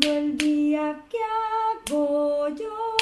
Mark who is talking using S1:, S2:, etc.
S1: todo el día que hago yo.